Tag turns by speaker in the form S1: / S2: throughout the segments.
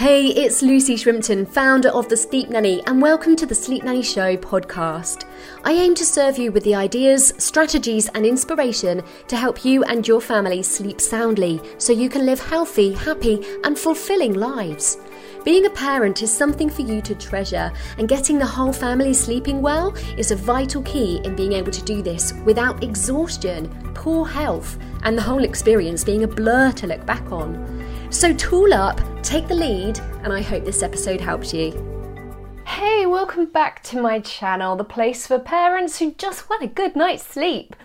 S1: Hey, it's Lucy Shrimpton, founder of The Sleep Nanny, and welcome to the Sleep Nanny Show podcast. I aim to serve you with the ideas, strategies, and inspiration to help you and your family sleep soundly so you can live healthy, happy, and fulfilling lives. Being a parent is something for you to treasure, and getting the whole family sleeping well is a vital key in being able to do this without exhaustion, poor health, and the whole experience being a blur to look back on. So tool up, take the lead, and I hope this episode helps you. Hey, welcome back to my channel, the place for parents who just want a good night's sleep.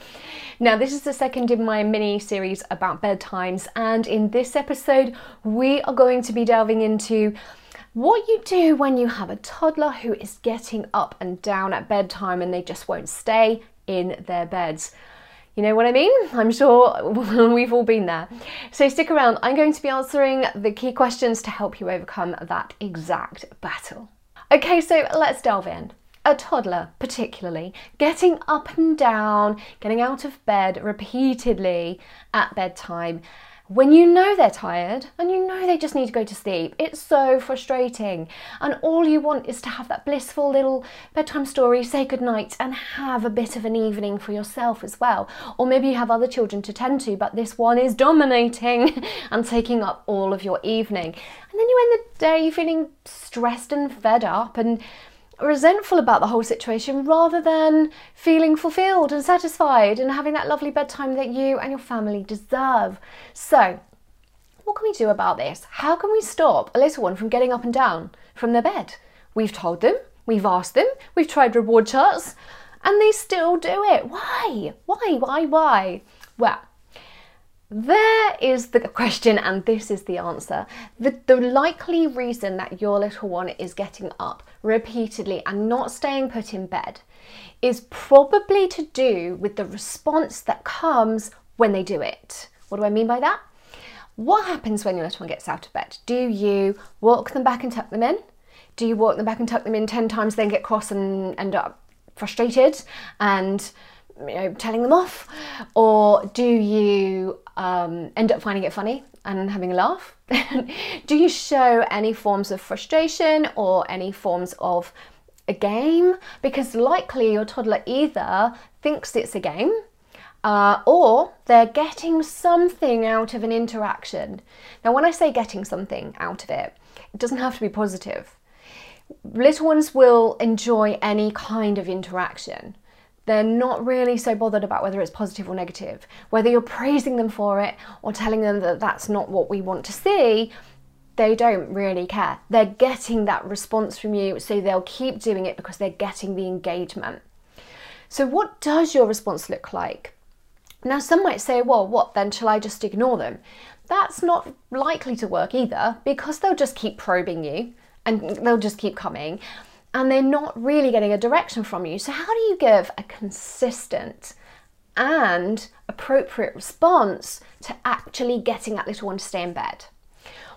S1: Now, this is the second in my mini series about bedtimes, and in this episode, we are going to be delving into what you do when you have a toddler who is getting up and down at bedtime and they just won't stay in their beds. You know what I mean? I'm sure we've all been there. So stick around. I'm going to be answering the key questions to help you overcome that exact battle. Okay, so let's delve in. A toddler, particularly, getting up and down, getting out of bed repeatedly at bedtime when you know they're tired and you know they just need to go to sleep. It's so frustrating. And all you want is to have that blissful little bedtime story, say goodnight, and have a bit of an evening for yourself as well. Or maybe you have other children to tend to, but this one is dominating and taking up all of your evening. And then you end the day feeling stressed and fed up and resentful about the whole situation rather than feeling fulfilled and satisfied and having that lovely bedtime that you and your family deserve. So, what can we do about this? How can we stop a little one from getting up and down from their bed? We've told them, we've asked them, we've tried reward charts, and they still do it. Why? Why? Why? Why? Well, there is the question, and this is the answer. The, the likely reason that your little one is getting up repeatedly and not staying put in bed is probably to do with the response that comes when they do it. What do I mean by that? What happens when your little one gets out of bed? Do you walk them back and tuck them in? Do you walk them back and tuck them in 10 times, then get cross and end up frustrated and you know, telling them off? Or do you um, end up finding it funny and having a laugh? do you show any forms of frustration or any forms of a game? Because likely your toddler either thinks it's a game uh, or they're getting something out of an interaction. Now, when I say getting something out of it, it doesn't have to be positive. Little ones will enjoy any kind of interaction they're not really so bothered about whether it's positive or negative. Whether you're praising them for it or telling them that that's not what we want to see, they don't really care. They're getting that response from you, so they'll keep doing it because they're getting the engagement. So, what does your response look like? Now, some might say, well, what then? Shall I just ignore them? That's not likely to work either because they'll just keep probing you and they'll just keep coming and they're not really getting a direction from you. So, how do you give a consistent and appropriate response to actually getting that little one to stay in bed?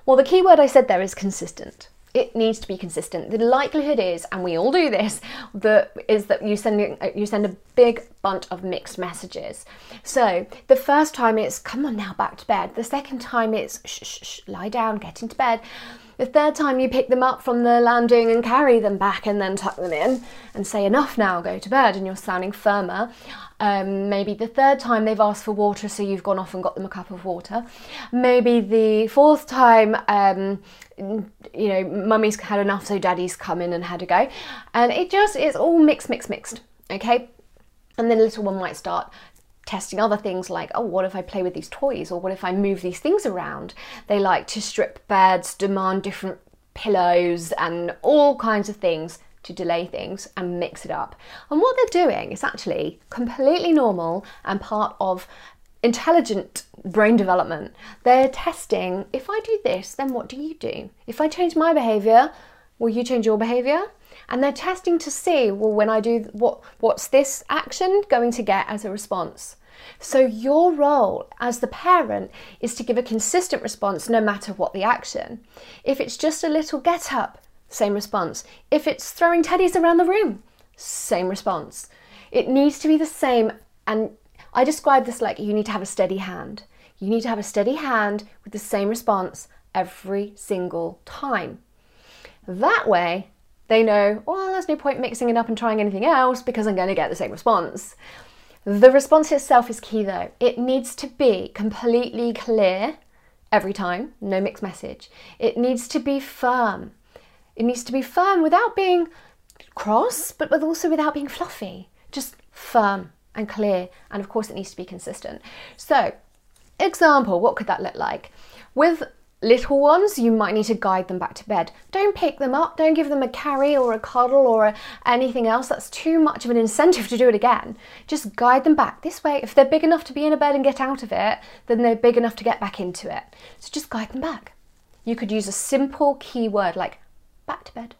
S1: Well, the key word I said there is consistent. It needs to be consistent. The likelihood is, and we all do this, that is that you send you send a big bunch of mixed messages. So the first time it's come on now back to bed. The second time it's shh, shh, shh lie down, get into bed. The third time you pick them up from the landing and carry them back and then tuck them in and say, enough now, go to bed, and you're sounding firmer. Um, maybe the third time they've asked for water, so you've gone off and got them a cup of water. Maybe the fourth time, um, you know, mummy's had enough, so daddy's come in and had a go. And it just, it's all mixed, mixed, mixed, okay? And then the little one might start testing other things like, oh, what if I play with these toys? Or what if I move these things around? They like to strip beds, demand different pillows, and all kinds of things to delay things and mix it up. And what they're doing is actually completely normal and part of intelligent brain development. They're testing if I do this, then what do you do? If I change my behavior, will you change your behavior? And they're testing to see well when i do what what's this action going to get as a response? So your role as the parent is to give a consistent response no matter what the action. If it's just a little get up same response. If it's throwing teddies around the room same response. It needs to be the same and i describe this like you need to have a steady hand. You need to have a steady hand with the same response every single time. That way, they know, well, there's no point mixing it up and trying anything else because I'm going to get the same response. The response itself is key though. It needs to be completely clear every time, no mixed message. It needs to be firm. It needs to be firm without being cross, but also without being fluffy. Just firm and clear. And of course, it needs to be consistent. So, example, what could that look like? With little ones, you might need to guide them back to bed. Don't pick them up, don't give them a carry or a cuddle or a, anything else. That's too much of an incentive to do it again. Just guide them back. This way, if they're big enough to be in a bed and get out of it, then they're big enough to get back into it. So just guide them back. You could use a simple keyword like back to bed.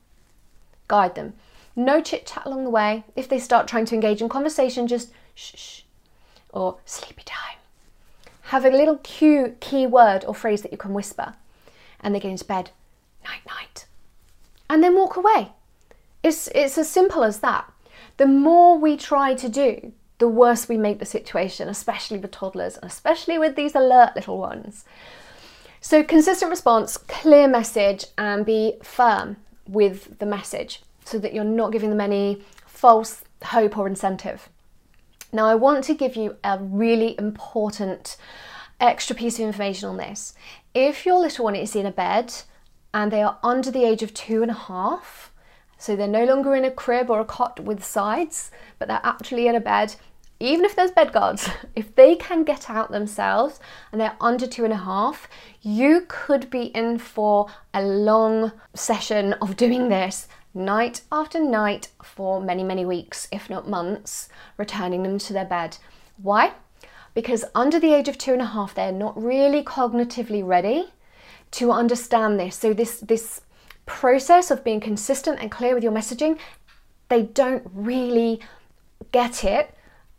S1: Guide them. No chit chat along the way. If they start trying to engage in conversation, just shh, shh or sleepy time have a little cue key word or phrase that you can whisper, and they get into bed, night, night, and then walk away. It's, it's as simple as that. The more we try to do, the worse we make the situation, especially with toddlers and especially with these alert little ones. So, consistent response, clear message, and be firm with the message so that you're not giving them any false hope or incentive. Now, I want to give you a really important extra piece of information on this. If your little one is in a bed and they are under the age of two and a half, so they're no longer in a crib or a cot with sides, but they're actually in a bed, even if there's bed guards, if they can get out themselves and they're under two and a half, you could be in for a long session of doing this night after night for many, many weeks, if not months, returning them to their bed. Why? Because under the age of two and a half, they're not really cognitively ready to understand this. So, this, this process of being consistent and clear with your messaging, they don't really get it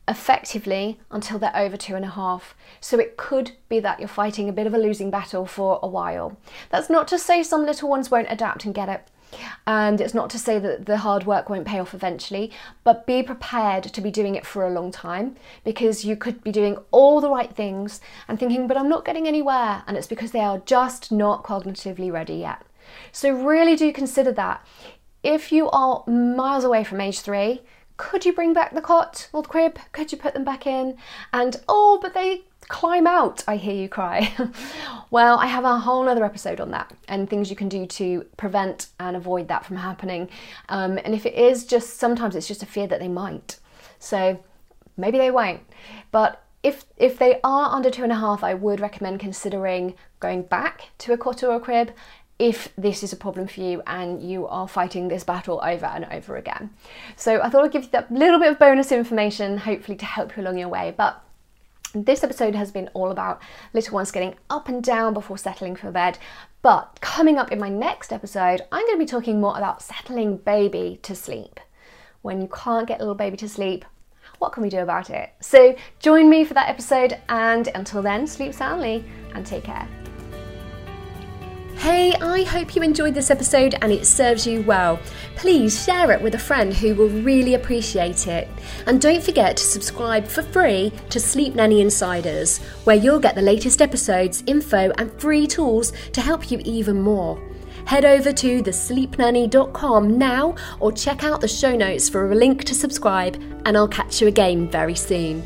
S1: effectively until they're over two and a half. So it could be that you're fighting a bit of a losing battle for a while. That's not to say some little ones won't adapt and get it. And it's not to say that the hard work won't pay off eventually, but be prepared to be doing it for a long time because you could be doing all the right things and thinking, but I'm not getting anywhere. And it's because they are just not cognitively ready yet. So, really do consider that. If you are miles away from age three, could you bring back the cot or the crib? Could you put them back in? And oh, but they climb out, I hear you cry. well, I have a whole other episode on that and things you can do to prevent and avoid that from happening. Um, and if it is just sometimes it's just a fear that they might. So maybe they won't. But if if they are under two and a half, I would recommend considering going back to a cot or a crib if this is a problem for you and you are fighting this battle over and over again. So I thought I'd give you that little bit of bonus information, hopefully to help you along your way. But this episode has been all about little ones getting up and down before settling for bed. But coming up in my next episode, I'm going to be talking more about settling baby to sleep. When you can't get little baby to sleep, what can we do about it? So join me for that episode, and until then, sleep soundly and take care. Hey, I hope you enjoyed this episode and it serves you well. Please share it with a friend who will really appreciate it. And don't forget to subscribe for free to Sleep Nanny Insiders, where you'll get the latest episodes, info, and free tools to help you even more. Head over to thesleepnanny.com now or check out the show notes for a link to subscribe, and I'll catch you again very soon.